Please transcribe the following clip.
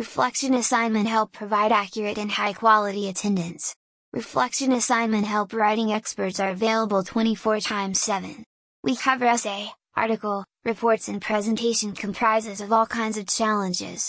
Reflection Assignment Help provide accurate and high quality attendance. Reflection Assignment Help writing experts are available 24 times 7. We cover essay, article, reports and presentation comprises of all kinds of challenges.